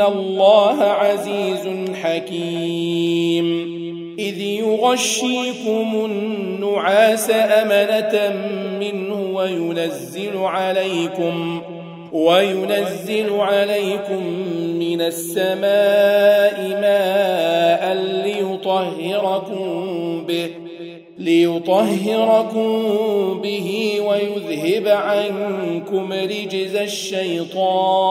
ان الله عزيز حكيم اذ يغشيكم النعاس امنه منه وينزل عليكم وينزل عليكم من السماء ماء ليطهركم به ليطهركم به ويذهب عنكم رجز الشيطان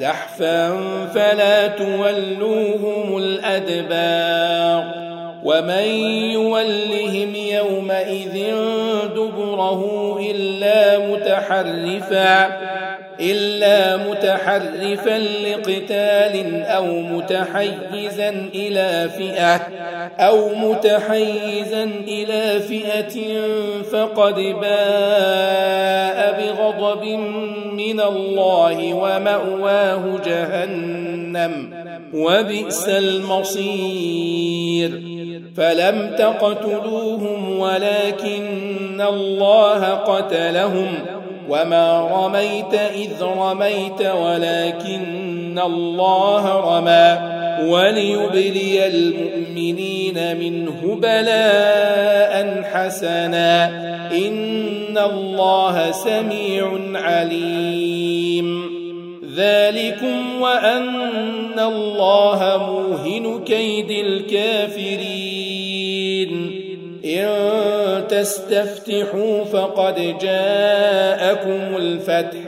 زحفا فلا تولوهم الأدبار ومن يولهم يومئذ دبره إلا متحرفا إلا متحرفا لقتال أو متحيزا إلى فئة أو متحيزا إلى فئة فقد باء بغضب من الله ومأواه جهنم وبئس المصير. فلم تقتلوهم ولكن الله قتلهم. وما رميت إذ رميت ولكن الله رمى. وليبلي المؤمنين منه بلاء حسنا. إن الله سميع عليم. ذلكم وأن الله موهن كيد الكافرين. إن تستفتحوا فقد جاءكم الفتح.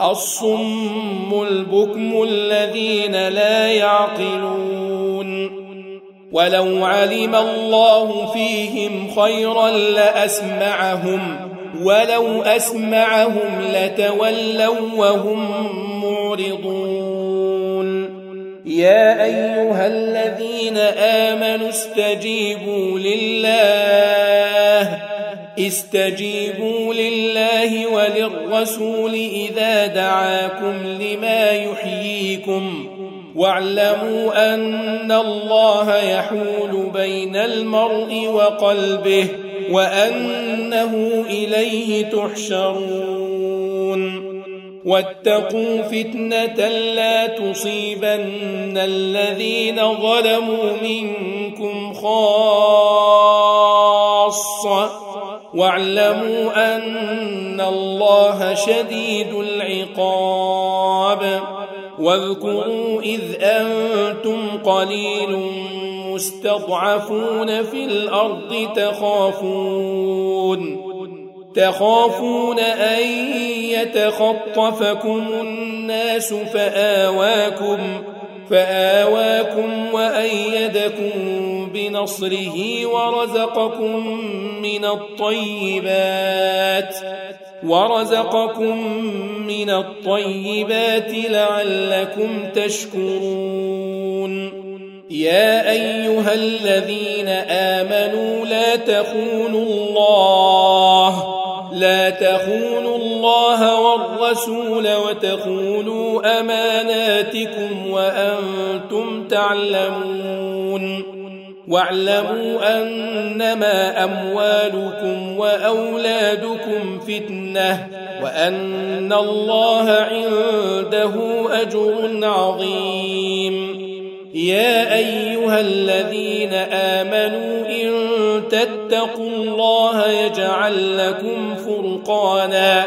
الصم البكم الذين لا يعقلون. ولو علم الله فيهم خيرا لأسمعهم ولو أسمعهم لتولوا وهم معرضون. يا أيها الذين آمنوا استجيبوا لله. استجيبوا لله وللرسول إذا دعاكم لما يحييكم واعلموا أن الله يحول بين المرء وقلبه وأنه إليه تحشرون واتقوا فتنة لا تصيبن الذين ظلموا منكم خاصة واعلموا أن الله شديد العقاب. واذكروا إذ أنتم قليل مستضعفون في الأرض تخافون تخافون أن يتخطفكم الناس فآواكم فآواكم وأيدكم بنصره ورزقكم من الطيبات ورزقكم من الطيبات لعلكم تشكرون. يا أيها الذين آمنوا لا تخونوا الله لا تخونوا الله والرسول وتخونوا أماناتكم تعلمون. واعلموا أنما أموالكم وأولادكم فتنة وأن الله عنده أجر عظيم. يا أيها الذين آمنوا إن تتقوا الله يجعل لكم فرقانا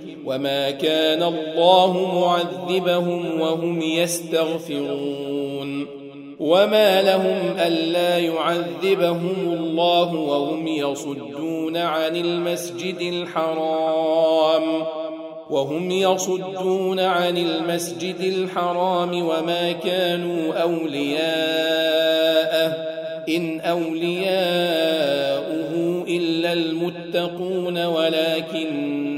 وما كان الله معذبهم وهم يستغفرون وما لهم ألا يعذبهم الله وهم يصدون عن المسجد الحرام وهم يصدون عن المسجد الحرام وما كانوا أولياءه إن أولياؤه إلا المتقون ولكن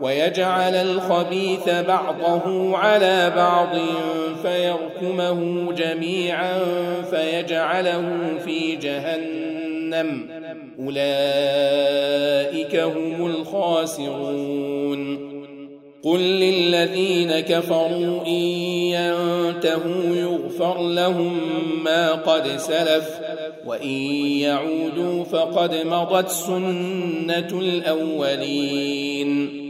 ويجعل الخبيث بعضه على بعض فيركمه جميعا فيجعله في جهنم. أولئك هم الخاسرون. قل للذين كفروا إن ينتهوا يغفر لهم ما قد سلف وإن يعودوا فقد مضت سنة الأولين.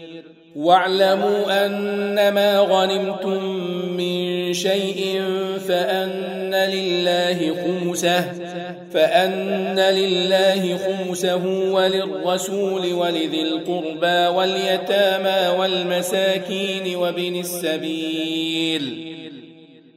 واعلموا أنما غنمتم من شيء فأن لله خمسه فأن لله خمسه وللرسول ولذي القربى واليتامى والمساكين وابن السبيل.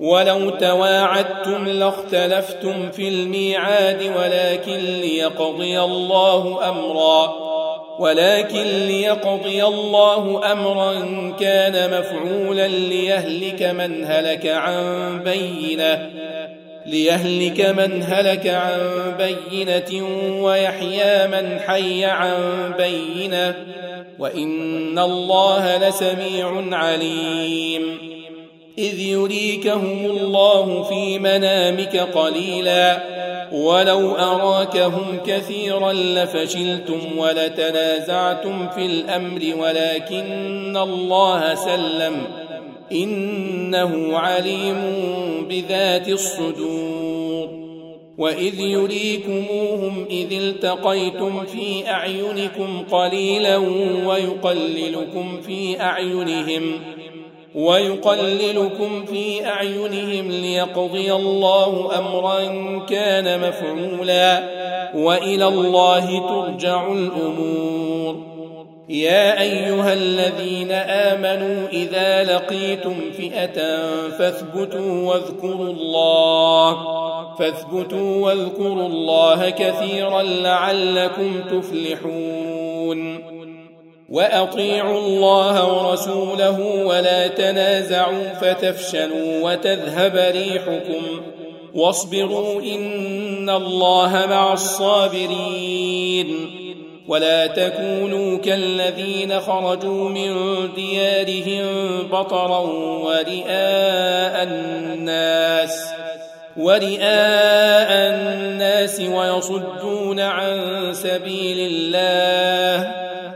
ولو تواعدتم لاختلفتم في الميعاد ولكن ليقضي الله أمرا ولكن ليقضي الله أمرا كان مفعولا ليهلك من هلك عن بينة ليهلك من هلك عن بينة ويحيى من حي عن بينة وإن الله لسميع عليم. إذ يريكهم الله في منامك قليلا. ولو أراكهم كثيرا لفشلتم ولتنازعتم في الأمر ولكن الله سلم. إنه عليم بذات الصدور. وإذ يريكموهم إذ التقيتم في أعينكم قليلا ويقللكم في أعينهم. ويقللكم في أعينهم ليقضي الله أمرا كان مفعولا وإلى الله ترجع الأمور. يا أيها الذين آمنوا إذا لقيتم فئة فاثبتوا واذكروا الله فاثبتوا واذكروا الله كثيرا لعلكم تفلحون. وأطيعوا الله ورسوله ولا تنازعوا فتفشلوا وتذهب ريحكم واصبروا إن الله مع الصابرين ولا تكونوا كالذين خرجوا من ديارهم بطرا ورئاء الناس ورئاء الناس ويصدون عن سبيل الله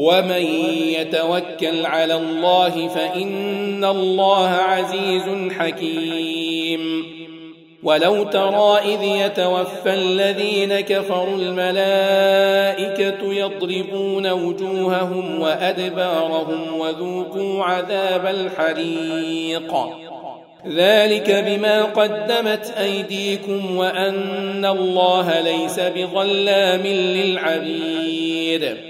ومن يتوكل على الله فإن الله عزيز حكيم. ولو ترى إذ يتوفى الذين كفروا الملائكة يضربون وجوههم وأدبارهم وذوقوا عذاب الحريق. ذلك بما قدمت أيديكم وأن الله ليس بظلام للعبيد.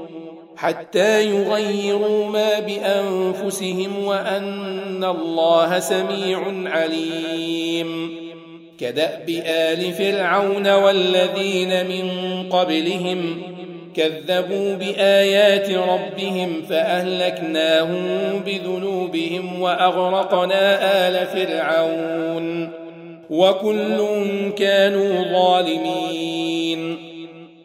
حتى يغيروا ما بأنفسهم وأن الله سميع عليم. كدأب آل فرعون والذين من قبلهم كذبوا بآيات ربهم فأهلكناهم بذنوبهم وأغرقنا آل فرعون. وكل كانوا ظالمين.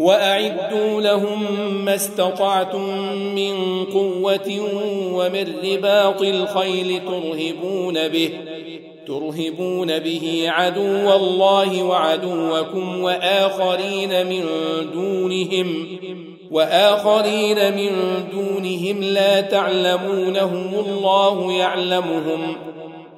وأعدوا لهم ما استطعتم من قوة ومن رباط الخيل ترهبون به ترهبون به عدو الله وعدوكم وآخرين من دونهم وآخرين من دونهم لا تعلمونهم الله يعلمهم.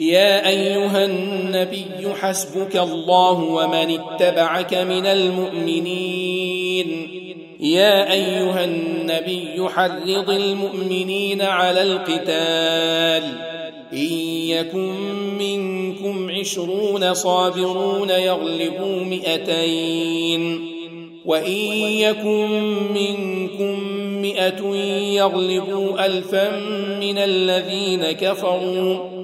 يا أيها النبي حسبك الله ومن اتبعك من المؤمنين. يا أيها النبي حرض المؤمنين على القتال. إن يكن منكم عشرون صابرون يغلبوا مئتين. وإن يكن منكم مئة يغلبوا ألفا من الذين كفروا.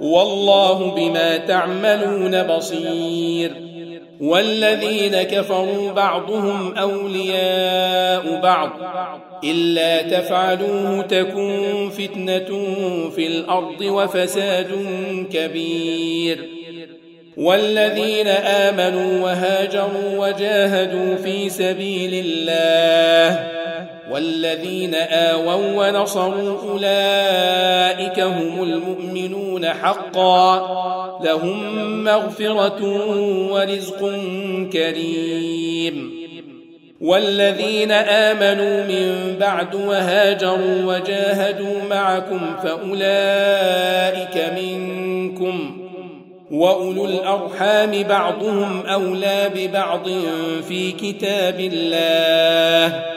والله بما تعملون بصير. والذين كفروا بعضهم أولياء بعض. إلا تفعلوه تكون فتنة في الأرض وفساد كبير. والذين آمنوا وهاجروا وجاهدوا في سبيل الله. والذين آووا ونصروا أولئك هم المؤمنون حقا. لهم مغفرة ورزق كريم. والذين آمنوا من بعد وهاجروا وجاهدوا معكم فأولئك منكم. وأولو الأرحام بعضهم أولى ببعض في كتاب الله.